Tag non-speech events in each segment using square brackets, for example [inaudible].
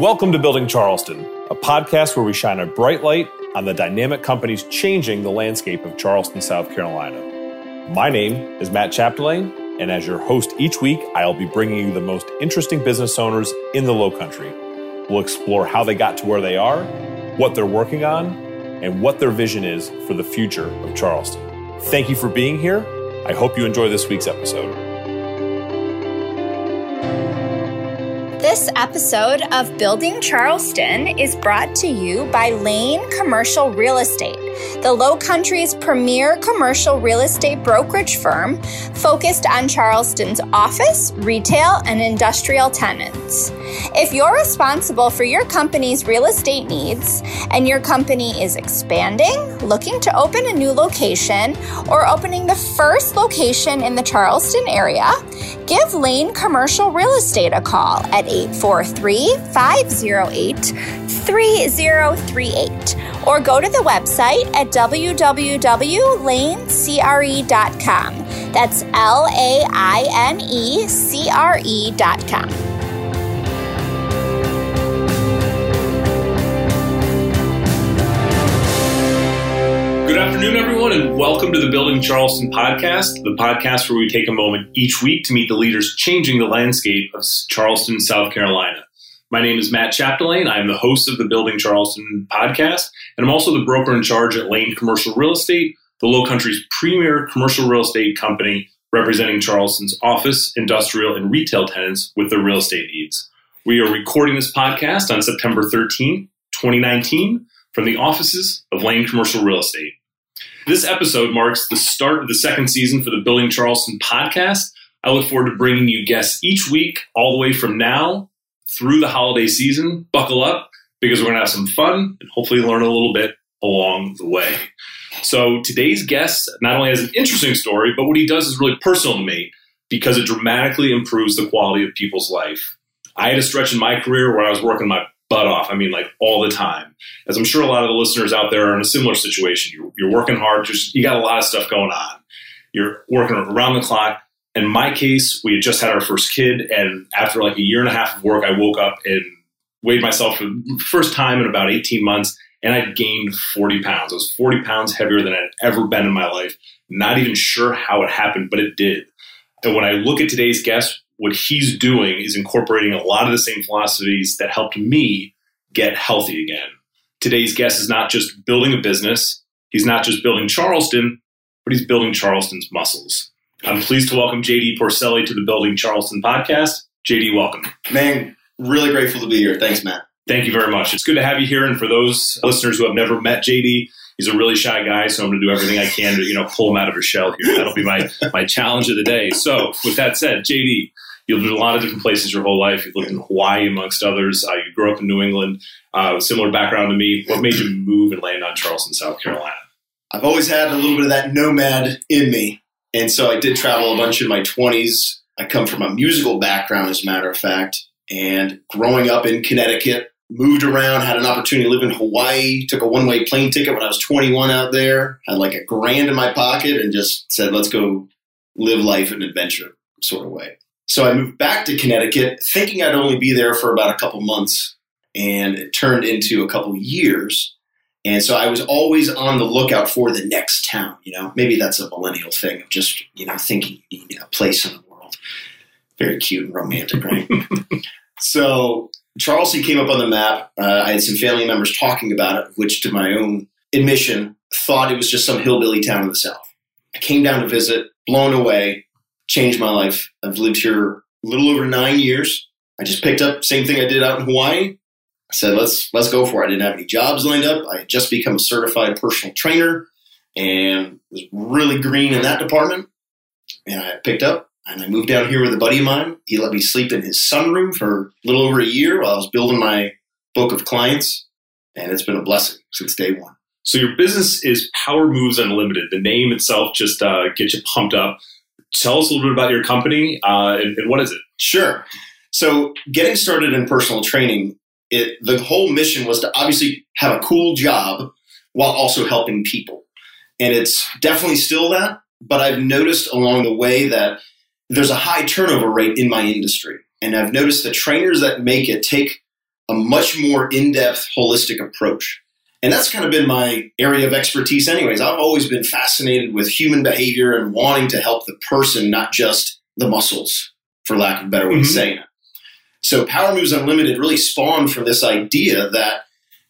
Welcome to Building Charleston, a podcast where we shine a bright light on the dynamic companies changing the landscape of Charleston, South Carolina. My name is Matt Chapdelaine, and as your host each week, I'll be bringing you the most interesting business owners in the Low Country. We'll explore how they got to where they are, what they're working on, and what their vision is for the future of Charleston. Thank you for being here. I hope you enjoy this week's episode. Episode of Building Charleston is brought to you by Laine Commercial Real Estate, the Low Country's premier commercial real estate brokerage firm focused on Charleston's office, retail, and industrial tenants. If you're responsible for your company's real estate needs and your company is expanding, looking to open a new location, or opening the first location in the Charleston area, give Laine Commercial Real Estate a call at 843 508 3038 or go to the website at www.lainecre.com. That's L A I N E C R E.com. Good afternoon, everyone, and welcome to the Building Charleston podcast, the podcast where we take a moment each week to meet the leaders changing the landscape of Charleston, South Carolina. My name is Matt Chapdelaine. I am the host of the Building Charleston podcast, and I'm also the broker in charge at Laine Commercial Real Estate, the Low Country's premier commercial real estate company representing Charleston's office, industrial, and retail tenants with their real estate needs. We are recording this podcast on September 13, 2019, from the offices of Laine Commercial Real Estate. This episode marks the start of the second season for the Building Charleston podcast. I look forward to bringing you guests each week, all the way from now through the holiday season. Buckle up because we're going to have some fun and hopefully learn a little bit along the way. So today's guest not only has an interesting story, but what he does is really personal to me because it dramatically improves the quality of people's life. I had a stretch in my career where I was working my butt off. I mean, like all the time. As I'm sure a lot of the listeners out there are in a similar situation. You're, you're working hard, just you got a lot of stuff going on. You're working around the clock. In my case, we had just had our first kid, and after like a year and a half of work, I woke up and weighed myself for the first time in about 18 months, and I'd gained 40 pounds. I was 40 pounds heavier than I'd ever been in my life. Not even sure how it happened, but it did. And when I look at today's guest, what he's doing is incorporating a lot of the same philosophies that helped me get healthy again. Today's guest is not just building a business, he's not just building Charleston, but he's building Charleston's muscles. I'm pleased to welcome JD Porcelli to the Building Charleston podcast. JD, welcome. Man, really grateful to be here. Thanks, Matt. Thank you very much. It's good to have you here. And for those listeners who have never met JD, he's a really shy guy, so I'm going to do everything I can to you know pull him out of his shell here. That'll be my [laughs] my challenge of the day. So, with that said, JD, you've lived in a lot of different places your whole life. You've lived in Hawaii, amongst others. Uh, you grew up in New England. Uh, similar background to me. What made you move and land on Charleston, South Carolina? I've always had a little bit of that nomad in me. And so I did travel a bunch in my 20s. I come from a musical background, as a matter of fact. And growing up in Connecticut, moved around, had an opportunity to live in Hawaii, took a one way plane ticket when I was 21 out there, had like a grand in my pocket, and just said, let's go live life in adventure sort of way. So I moved back to Connecticut thinking I'd only be there for about a couple months. And it turned into a couple years. And so I was always on the lookout for the next town. You know, maybe that's a millennial thing of just, you know, thinking you need a place in the world. Very cute and romantic, right? [laughs] so Charleston came up on the map. Uh, I had some family members talking about it, which to my own admission, thought it was just some hillbilly town in the South. I came down to visit, blown away, changed my life. I've lived here a little over nine years. I just picked up same thing I did out in Hawaii. I said, let's let's go for it. I didn't have any jobs lined up. I had just become a certified personal trainer and was really green in that department. And I picked up and I moved down here with a buddy of mine. He let me sleep in his sunroom for a little over a year while I was building my book of clients. And it's been a blessing since day one. So your business is Power Moves Unlimited. The name itself just uh, gets you pumped up. Tell us a little bit about your company uh, and, and what is it? Sure. So getting started in personal training, it the whole mission was to obviously have a cool job while also helping people. And it's definitely still that, but I've noticed along the way that there's a high turnover rate in my industry. And I've noticed the trainers that make it take a much more in depth, holistic approach. And that's kind of been my area of expertise, anyways. I've always been fascinated with human behavior and wanting to help the person, not just the muscles, for lack of a better way mm-hmm. of saying it. So, Power Moves Unlimited really spawned from this idea that,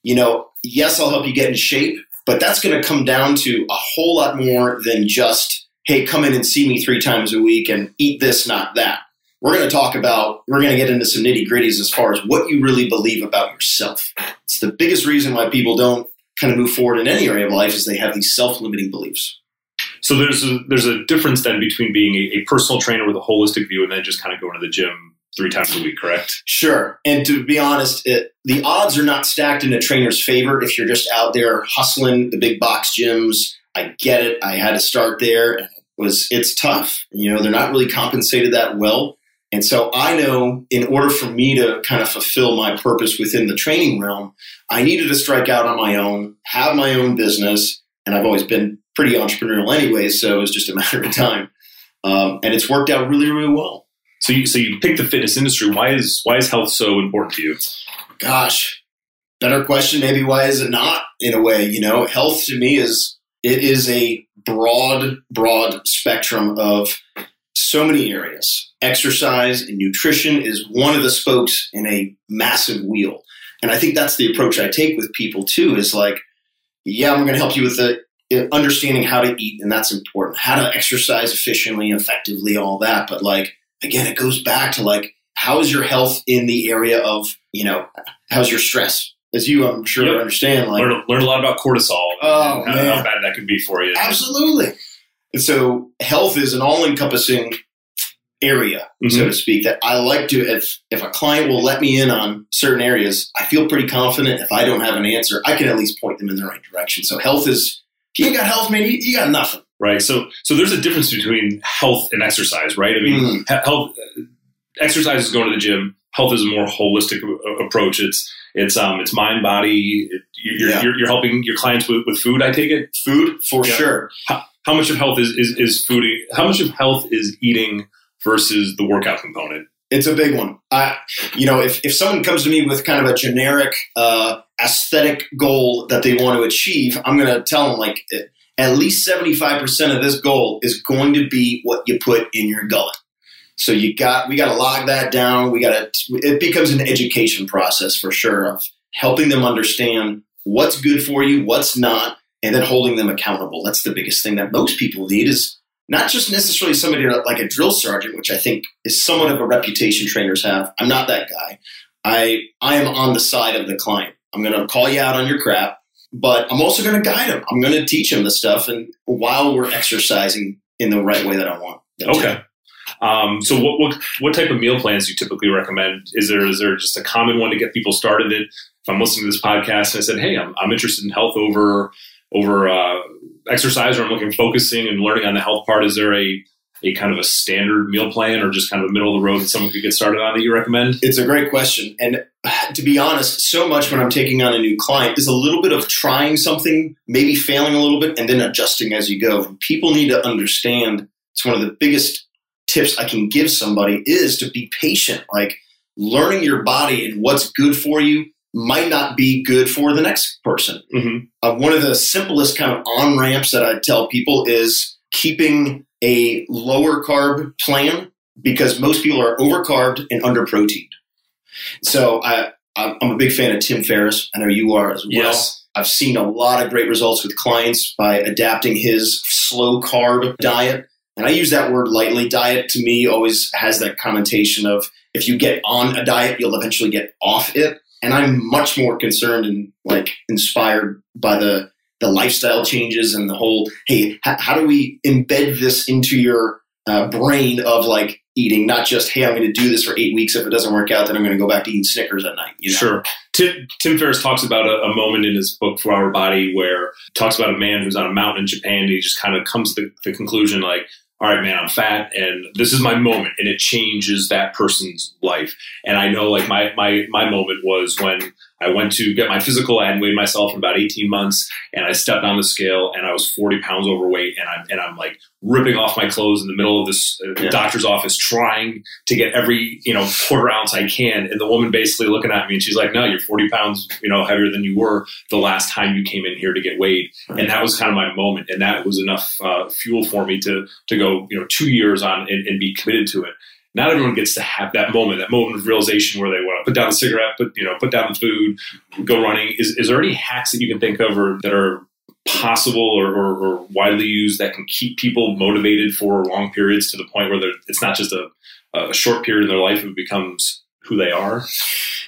you know, yes, I'll help you get in shape, but that's going to come down to a whole lot more than just, hey, come in and see me three times a week and eat this, not that we're going to talk about, we're going to get into some nitty gritties as far as what you really believe about yourself. It's the biggest reason why people don't kind of move forward in any area of life is they have these self-limiting beliefs. So there's a, there's a difference then between being a, a personal trainer with a holistic view and then just kind of going to the gym three times a week, correct? Sure. And to be honest, it, the odds are not stacked in a trainer's favor if you're just out there hustling the big box gyms. I get it. I had to start there. It was it's tough. You know, they're not really compensated that well. And so I know in order for me to kind of fulfill my purpose within the training realm, I needed to strike out on my own, have my own business, and I've always been pretty entrepreneurial anyway, so it was just a [laughs] matter of time. Um, and it's worked out really, really well. So you so you picked the fitness industry. Why is why is health so important to you? Gosh, better question. Maybe why is it not? In a way, you know, health to me is it is a broad, broad spectrum of so many areas. Exercise and nutrition is one of the spokes in a massive wheel. And I think that's the approach I take with people too is like, yeah, I'm going to help you with the uh, understanding how to eat, and that's important. How to exercise efficiently, effectively, all that. But like, again, it goes back to like, how is your health in the area of, you know, how's your stress? As you, I'm sure, yep. understand. Like, learn, learn a lot about cortisol. Oh, how, how bad that can be for you. Absolutely. And so health is an all encompassing area, mm-hmm. so to speak, that I like to, if, if a client will let me in on certain areas, I feel pretty confident if I don't have an answer, I can at least point them in the right direction. So health is, if you ain't got health, man, you, you got nothing. Right. So, so there's a difference between health and exercise, right? I mean, mm. health, exercise is going to the gym. Health is a more holistic approach. It's, it's um it's mind body it, you're, yeah. you're, you're, helping your clients with, with food i take it food for yeah. sure how, how much of health is, is, is food? How much of health is eating versus the workout component? It's a big one. I, you know, if, if someone comes to me with kind of a generic uh, aesthetic goal that they want to achieve, I'm going to tell them like at least 75% of this goal is going to be what you put in your gullet. So you got we got to log that down. We got to it becomes an education process for sure of helping them understand what's good for you, what's not, and then holding them accountable. That's the biggest thing that most people need is not just necessarily somebody like a drill sergeant, which I think is somewhat of a reputation trainers have. I'm not that guy. I I am on the side of the client. I'm going to call you out on your crap, but I'm also going to guide him. I'm going to teach him the stuff, and while we're exercising in the right way that I want. Okay. Um, so what, what what type of meal plans do you typically recommend? Is there is there just a common one to get people started? That If I'm listening to this podcast and I said, hey, I'm, I'm interested in health over over uh, exercise or I'm looking focusing and learning on the health part, is there a a kind of a standard meal plan or just kind of a middle of the road that someone could get started on that you recommend? It's a great question. And [sighs] to be honest, so much when I'm taking on a new client is a little bit of trying something, maybe failing a little bit, and then adjusting as you go. People need to understand it's one of the biggest tips I can give somebody is to be patient. Like learning your body and what's good for you might not be good for the next person. Mm-hmm. Uh, one of the simplest kind of on ramps that I tell people is keeping a lower carb plan because most people are overcarbed and under proteined. So I, I'm a big fan of Tim Ferriss. I know you are as well. Yes. I've seen a lot of great results with clients by adapting his slow carb diet. And I use that word lightly. Diet to me always has that connotation of if you get on a diet, you'll eventually get off it and I'm much more concerned and like inspired by the the lifestyle changes and the whole hey h- how do we embed this into your uh, brain of like eating not just hey i'm going to do this for eight weeks if it doesn't work out then i'm going to go back to eating snickers at night you know? sure tim, tim ferriss talks about a, a, moment in his book 4-Hour Body where talks about a man who's on a mountain in japan and he just kind of comes to the, the conclusion like all right, man, I'm fat and this is my moment and it changes that person's life. And I know like my, my, my moment was when I went to get my physical. I hadn't weighed myself in about 18 months, and I stepped on the scale, and I was 40 pounds overweight, and I'm and I'm like ripping off my clothes in the middle of this uh, Yeah. doctor's office, trying to get every you know quarter ounce I can, and the woman basically looking at me, and she's like, "No, you're 40 pounds you know heavier than you were the last time you came in here to get weighed," and that was kind of my moment, and that was enough uh, fuel for me to to go you know two years on and, and be committed to it not everyone gets to have that moment, that moment of realization where they want to put down the cigarette, put you know, put down the food, go running. Is is there any hacks that you can think of or that are possible or, or, or widely used that can keep people motivated for long periods to the point where it's not just a, a short period in their life; it becomes who they are.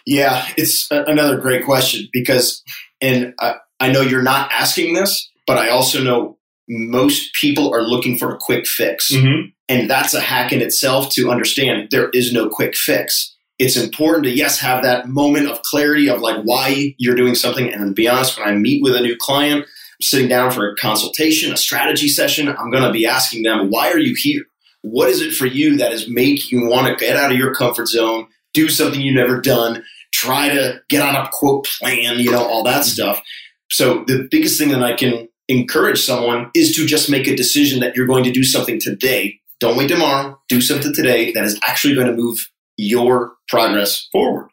Yeah, it's a- another great question because, and I, I know you're not asking this, but I also know most people are looking for a quick fix. Mm-hmm. And that's a hack in itself to understand there is no quick fix. It's important to, yes, have that moment of clarity of like why you're doing something. And to be honest, when I meet with a new client, sitting down for a consultation, a strategy session, I'm going to be asking them, why are you here? What is it for you that is making you want to get out of your comfort zone, do something you've never done, try to get on a quote plan, you know, all that stuff. So the biggest thing that I can encourage someone is to just make a decision that you're going to do something today. Don't wait tomorrow. Do something today that is actually going to move your progress forward.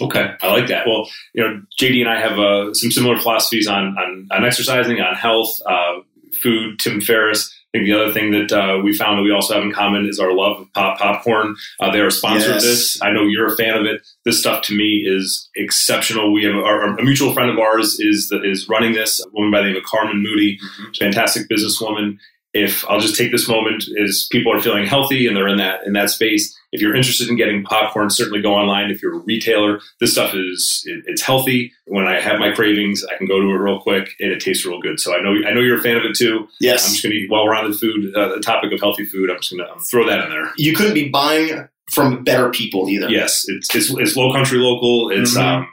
Okay, I like that. Well, you know, JD and I have uh, some similar philosophies on on, on exercising, on health, uh, food. Tim Ferriss. I think the other thing that uh, we found that we also have in common is our love of pop popcorn. Uh, they're a sponsor Yes. of this. I know you're a fan of it. This stuff to me is exceptional. We have our, a mutual friend of ours is that is running this. A woman by the name of Carmen Moody, fantastic businesswoman. If I'll just take this moment, is people are feeling healthy and they're in that in that space. If you're interested in getting popcorn, certainly go online. If you're a retailer, this stuff is it, it's healthy. When I have my cravings, I can go to it real quick and it tastes real good. So I know I know you're a fan of it too. Yes. I'm just going to while we're on the food, uh, the topic of healthy food, I'm just going to throw that in there. You couldn't be buying from better people either. Yes, it's it's, it's low country local. It's Mhm. um,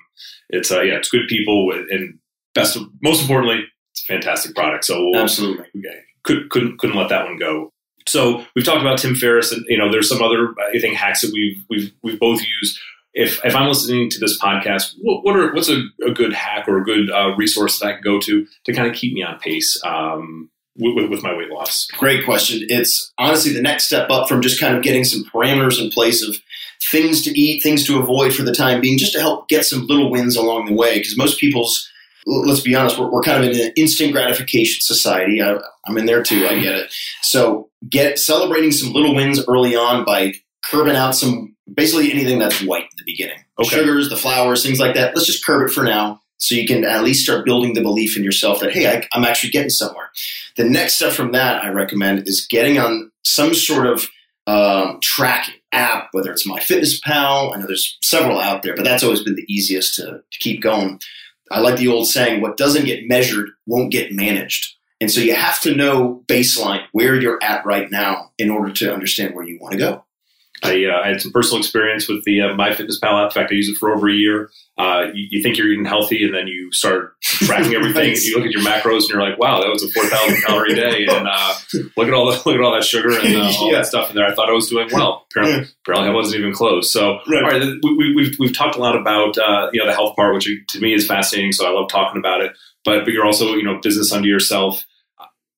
it's uh, yeah, it's good people with- and best of, most importantly, it's a fantastic product. So we'll, Absolutely. Okay. Could, couldn't couldn't let that one go. So we've talked about Tim Ferriss, and you know, there's some other I think hacks that we've we've we've both used. If if I'm listening to this podcast, what, what are what's a, a good hack or a good uh, resource that I can go to to kind of keep me on pace um, with, with, my weight loss? Great question. It's honestly the next step up from just kind of getting some parameters in place of things to eat, things to avoid for the time being, just to help get some little wins along the way. Because most people's, let's be honest, we're, we're kind of in an instant gratification society. I, I'm in there too. I get it. So get celebrating some little wins early on by curbing out some basically anything that's white at the beginning. Okay. Sugars, the flours, things like that. Let's just curb it for now. So you can at least start building the belief in yourself that, hey, I, I'm actually getting somewhere. The next step from that, I recommend, is getting on some sort of um, tracking app, whether it's MyFitnessPal. I know there's several out there, but that's always been the easiest to, to keep going. I like the old saying, what doesn't get measured won't get managed. And so you have to know baseline where you're at right now in order to understand where you want to go. I, uh, I had some personal experience with the uh, MyFitnessPal app. In fact, I used it for over a year. Uh, you, you think you're eating healthy, and then you start tracking [laughs] everything, and you look at your macros, and you're like, "Wow, that was a four thousand calorie day." [laughs] And uh, look at all the [laughs] look at all that sugar and uh, all Yeah. that stuff in there. I thought I was doing well. Apparently, apparently I wasn't even close. So, Right. all right, we, we, we've we've talked a lot about uh, you know the health part, which to me is fascinating. So I love talking about it. But but you're also you know business unto yourself.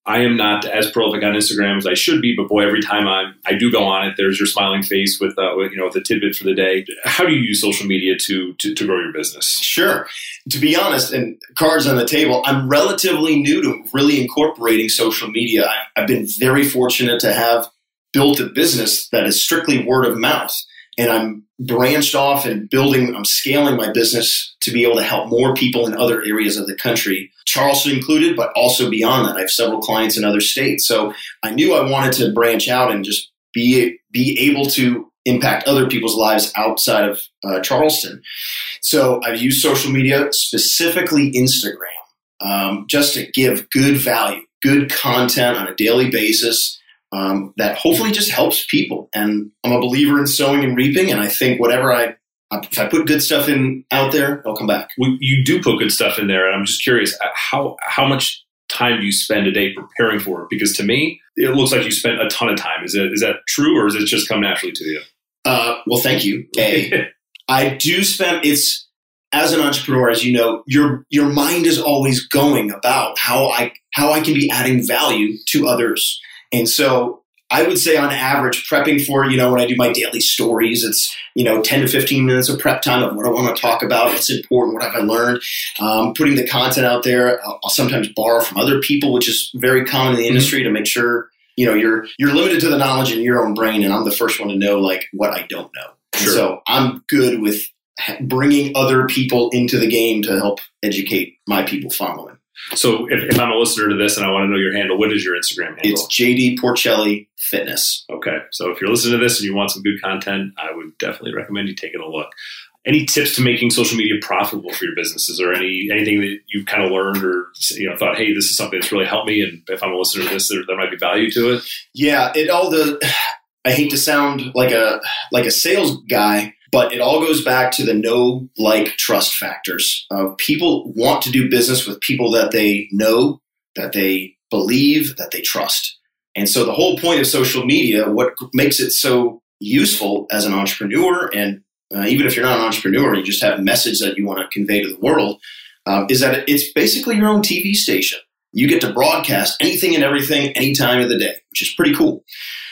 I am not as prolific on Instagram as I should be, but boy, every time I I do go on it, there's your smiling face with uh, you know the tidbit for the day. How do you use social media to to, to grow your business? Sure. To be honest, and cards on the table, I'm relatively new to really incorporating social media. I've been very fortunate to have built a business that is strictly word of mouth. And I'm branched off and building, I'm scaling my business to be able to help more people in other areas of the country, Charleston included, but also beyond that. I have several clients in other states. So I knew I wanted to branch out and just be, be able to impact other people's lives outside of uh, Charleston. So I've used social media, specifically Instagram, um, just to give good value, good content on a daily basis um, that hopefully just helps people. And I'm a believer in sowing and reaping, and I think whatever I if I put good stuff in out there, I'll come back. We- You do put good stuff in there, and I'm just curious uh, how how much time do you spend a day preparing for it? Because to me, it looks like you spent a ton of time. Is it is that true, or is it just come naturally to you? Uh, well, thank you. A, [laughs] I do spend it's as an entrepreneur, as you know, your your mind is always going about how I how I can be adding value to others. And so I would say on average, prepping for, you know, when I do my daily stories, it's, you know, 10 to 15 minutes of prep time of what I want to talk about, what's important, what have I learned. Um, putting the content out there. I'll, I'll, sometimes borrow from other people, which is very common in the mm-hmm. industry to make sure, you know, you're, you're limited to the knowledge in your own brain. And I'm the first one to know like what I don't know. Sure. So I'm good with bringing other people into the game to help educate my people following. So if, if, I'm a listener to this and I want to know your handle, what is your Instagram handle? It's JD Porcelli Fitness. Okay. So if you're listening to this and you want some good content, I would definitely recommend you taking a look. Any tips to making social media profitable for your business? Is there any anything that you've kind of learned or you know thought, hey, this is something that's really helped me, and if I'm a listener to this, there, there might be value to it? Yeah, it all the. [sighs] I hate to sound like a like a sales guy, but it all goes back to the know, like, trust factors of people want to do business with people that they know, that they believe, that they trust. And so the whole point of social media, what makes it so useful as an entrepreneur, and uh, even if you're not an entrepreneur, you just have a message that you want to convey to the world, um, is that it's basically your own TV station. You get to broadcast anything and everything any time of the day, which is pretty cool.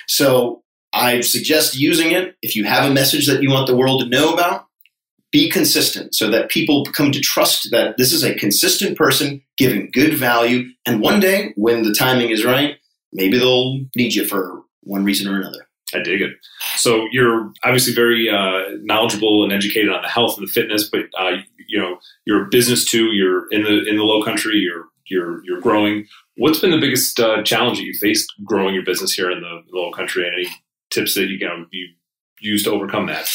So I suggest using it if you have a message that you want the world to know about. Be consistent so that people come to trust that this is a consistent person giving good value. And one day, when the timing is right, maybe they'll need you for one reason or another. I dig it. So you're obviously very uh, knowledgeable and educated on the health and the fitness, but uh, you know you're a business too. You're in the in the Low Country. You're you're you're growing. What's been the biggest uh, challenge that you faced growing your business here in the Low Country? Any tips that you, can you use to overcome that?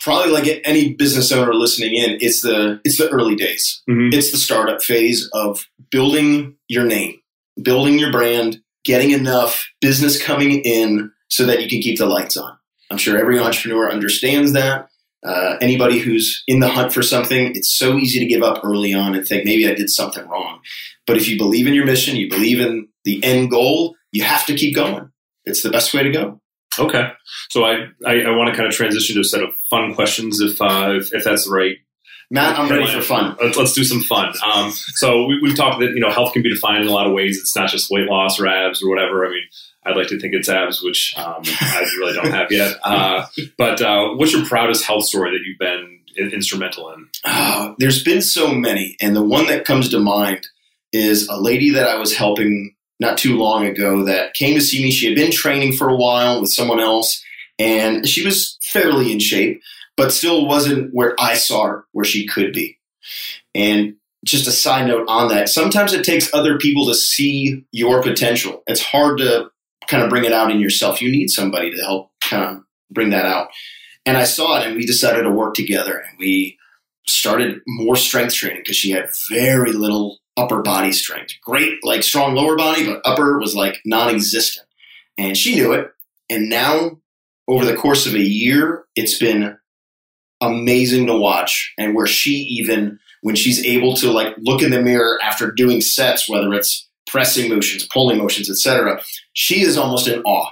Probably like any business owner listening in, it's the it's the early days. Mm-hmm. It's the startup phase of building your name, building your brand, getting enough business coming in so that you can keep the lights on. I'm sure every entrepreneur understands that. Uh, anybody who's in the hunt for something, it's so easy to give up early on and think maybe I did something wrong. But if you believe in your mission, you believe in the end goal, you have to keep going. It's the best way to go. Okay, so I, I, I want to kind of transition to a set of fun questions, if uh, if, if that's the right. Matt, I'm ready for fun. Let's, let's do some fun. Um, so we, have talked that you know health can be defined in a lot of ways. It's not just weight loss or abs or whatever. I mean, I'd like to think it's abs, which um, I really don't have yet. [laughs] Uh, but uh, what's your proudest health story that you've been instrumental in? Uh, there's been so many, and the one that comes to mind is a lady that I was helping not too long ago that came to see me. She had been training for a while with someone else, and she was fairly in shape, but still wasn't where I saw her, where she could be. And just a side note on that, sometimes it takes other people to see your potential. It's hard to kind of bring it out in yourself. You need somebody to help kind of bring that out. And I saw it, and we decided to work together, and we started more strength training because she had very little upper body strength. Great, like strong lower body, but upper was like non existent. And she knew it. And now, over the course of a year, it's been amazing to watch. And where she even, when she's able to like look in the mirror after doing sets, whether it's pressing motions, pulling motions, etc., she is almost in awe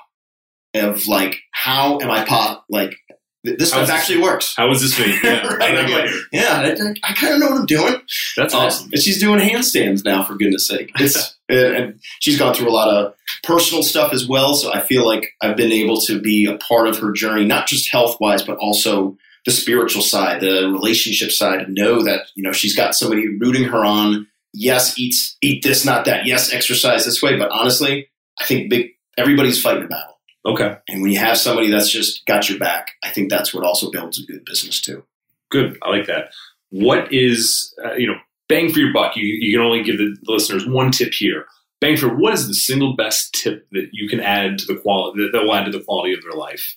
of like, how am I pop? Like, this one actually works. How was this me? Yeah, right? [laughs] like, yeah I, I kind of know what I'm doing. That's uh, awesome. And she's doing handstands now, for goodness sake. [laughs] It's, and she's gone through a lot of personal stuff as well. So I feel like I've been able to be a part of her journey, not just health wise, but also the spiritual side, the relationship side, know that, you know, she's got somebody rooting her on. Yes, eat, eat this, not that. Yes, exercise this way. But honestly, I think big, everybody's fighting a battle. Okay. And when you have somebody that's just got your back, I think that's what also builds a good business too. Good. I like that. What is, uh, you know, bang for your buck? You, you can only give the, listeners one tip here. Bang for what is the single best tip that you can add to the quality that will add to the quality of their life?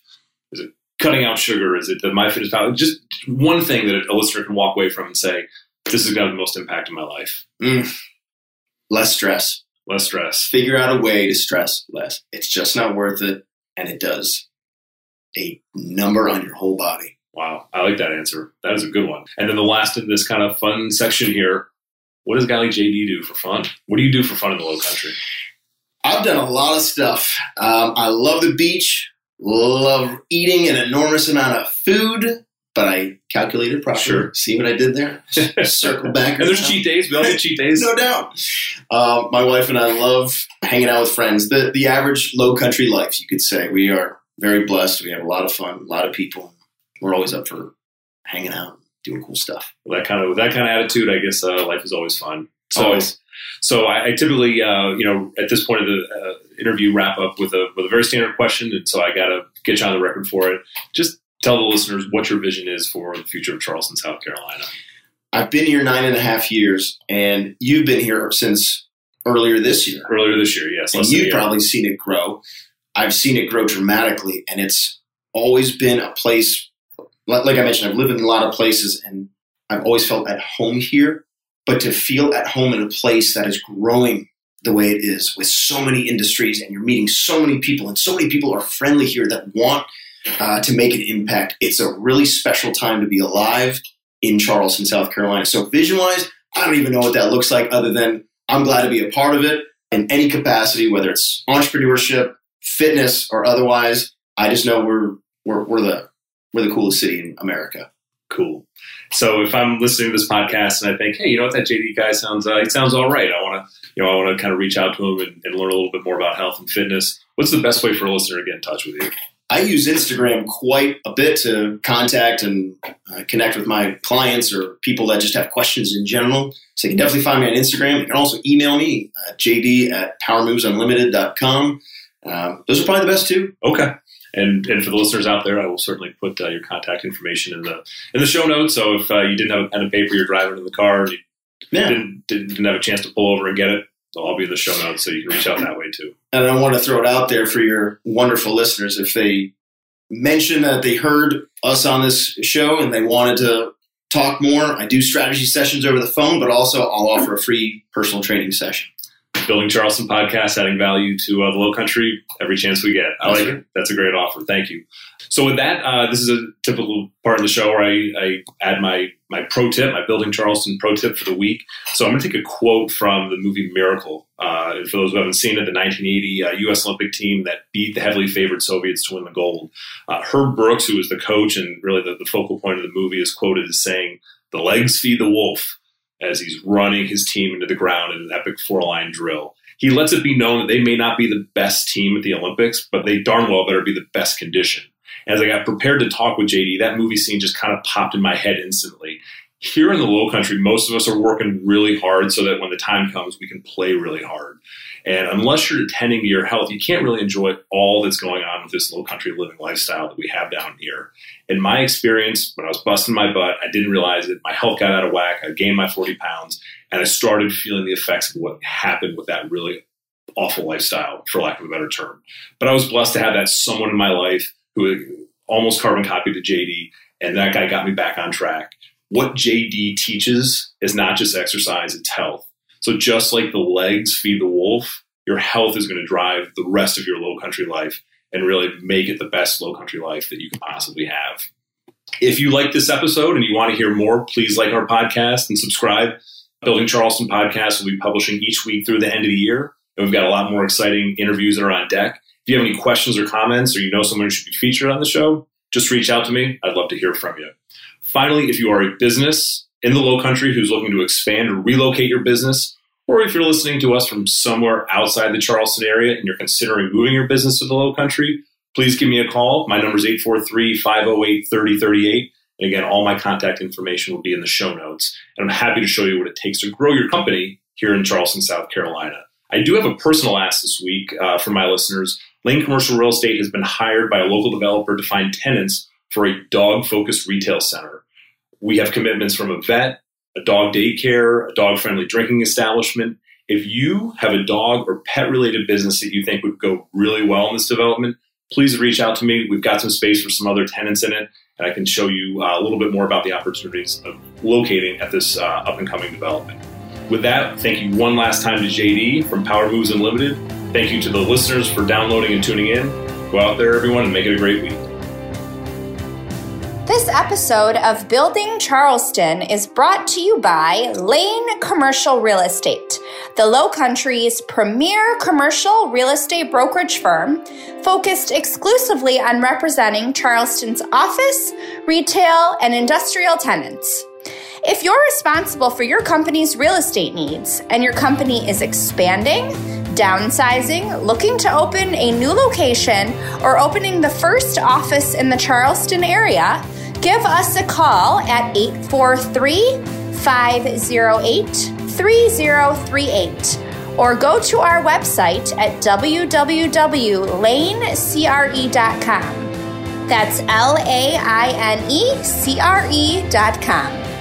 Is it cutting out sugar? Is it the MyFitnessPal? Just one thing that a listener can walk away from and say, "This is going to have the most impact in my life." Mm. Less stress. Less stress. Figure out a way to stress less. It's just not worth it and it does a number on your whole body. Wow, I like that answer. That is a good one. And then the last in this kind of fun section here what does a guy like JD do for fun? What do you do for fun in the low country? I've done a lot of stuff. Um, I love the beach, love eating an enormous amount of food, but I calculated properly. Sure. See what I did there? [laughs] Circle back. And there's cheat days. We all get cheat days. [laughs] no doubt. Uh, my wife and I love hanging out with friends. The the average low country life, you could say. We are very blessed. We have a lot of fun, a lot of people. We're always up for hanging out, doing cool stuff. With that kind of with that kind of attitude, I guess uh, life is always fun. So, Always. so I, I typically, uh, you know, at this point of the uh, interview, wrap up with a with a very standard question, and so I got to get you on the record for it. Just tell the listeners what your vision is for the future of Charleston, South Carolina. I've been here nine and a half years, and you've been here since earlier this year. Earlier this year, yes, and less than a you've probably seen it grow. I've seen it grow dramatically, and it's always been a place. Like I mentioned, I've lived in a lot of places, and I've always felt at home here. But to feel at home in a place that is growing the way it is, with so many industries, and you're meeting so many people, and so many people are friendly here that want uh, to make an impact, it's a really special time to be alive in Charleston, South Carolina. So, vision wise, I don't even know what that looks like, other than I'm glad to be a part of it in any capacity, whether it's entrepreneurship, fitness, or otherwise. I just know we're we're, we're the we're the coolest city in America. Cool. So if I'm listening to this podcast and I think, hey, you know what, that JD guy sounds, uh, he sounds all right. I want to, you know, I want to kind of reach out to him and, and learn a little bit more about health and fitness. What's the best way for a listener to get in touch with you? I use Instagram quite a bit to contact and uh, connect with my clients or people that just have questions in general. So you can definitely find me on Instagram. You can also email me, uh, jd at powermovesunlimited.com. Um, those are probably the best two. Okay. And and for the listeners out there, I will certainly put uh, your contact information in the in the show notes. So if uh, you didn't have a pen and paper, you're driving in the car, and you Yeah. didn't, didn't didn't have a chance to pull over and get it, they'll all be in the show notes, so you can reach out that way too. And I want to throw it out there for your wonderful listeners. If they mention that they heard us on this show and they wanted to talk more, I do strategy sessions over the phone, but also I'll offer a free personal training session. Building Charleston podcast, adding value to uh, the Low Country every chance we get. I That's like it. That's a great offer. Thank you. So with that, uh, this is a typical part of the show where I, I add my my pro tip, my Building Charleston pro tip for the week. So I'm going to take a quote from the movie Miracle. Uh, and for those who haven't seen it, the 1980 uh, U.S. Olympic team that beat the heavily favored Soviets to win the gold. Uh, Herb Brooks, who was the coach and really the, the focal point of the movie, is quoted as saying, "The legs feed the wolf." As he's running his team into the ground in an epic four-line drill he lets it be known that they may not be the best team at the Olympics, but they darn well better be the best condition. As I got prepared to talk with JD, that movie scene just kind of popped in my head instantly. Here in the low country, most of us are working really hard so that when the time comes, we can play really hard. And unless you're attending to your health, you can't really enjoy all that's going on with this low country living lifestyle that we have down here. In my experience, when I was busting my butt, I didn't realize it. My health got out of whack. I gained my 40 pounds, and I started feeling the effects of what happened with that really awful lifestyle, for lack of a better term. But I was blessed to have that someone in my life who almost carbon copied to JD, and that guy got me back on track. What JD teaches is not just exercise, it's health. So just like the legs feed the wolf, your health is going to drive the rest of your low country life and really make it the best low country life that you can possibly have. If you like this episode and you want to hear more, please like our podcast and subscribe. Building Charleston podcast will be publishing each week through the end of the year. And we've got a lot more exciting interviews that are on deck. If you have any questions or comments or you know someone who should be featured on the show, just reach out to me. I'd love to hear from you. Finally, if you are a business in the low country who's looking to expand or relocate your business, or if you're listening to us from somewhere outside the Charleston area and you're considering moving your business to the low country, please give me a call. My number is 843 508 3038. And again, all my contact information will be in the show notes. And I'm happy to show you what it takes to grow your company here in Charleston, South Carolina. I do have a personal ask this week uh, for my listeners. Laine Commercial Real Estate has been hired by a local developer to find tenants for a dog focused retail center. We have commitments from a vet, a dog daycare, a dog friendly drinking establishment. If you have a dog or pet related business that you think would go really well in this development, please reach out to me. We've got some space for some other tenants in it, and I can show you uh, a little bit more about the opportunities of locating at this uh, up and coming development. With that, thank you one last time to JD from Power Moves Unlimited. Thank you to the listeners for downloading and tuning in. Go out there, everyone, and make it a great week. This episode of Building Charleston is brought to you by Laine Commercial Real Estate, the Low Country's premier commercial real estate brokerage firm focused exclusively on representing Charleston's office, retail, and industrial tenants. If you're responsible for your company's real estate needs and your company is expanding, downsizing, looking to open a new location, or opening the first office in the Charleston area, give us a call at 843 508 3038 or go to our website at www.lainecre.com. That's L A I N E C R E.com.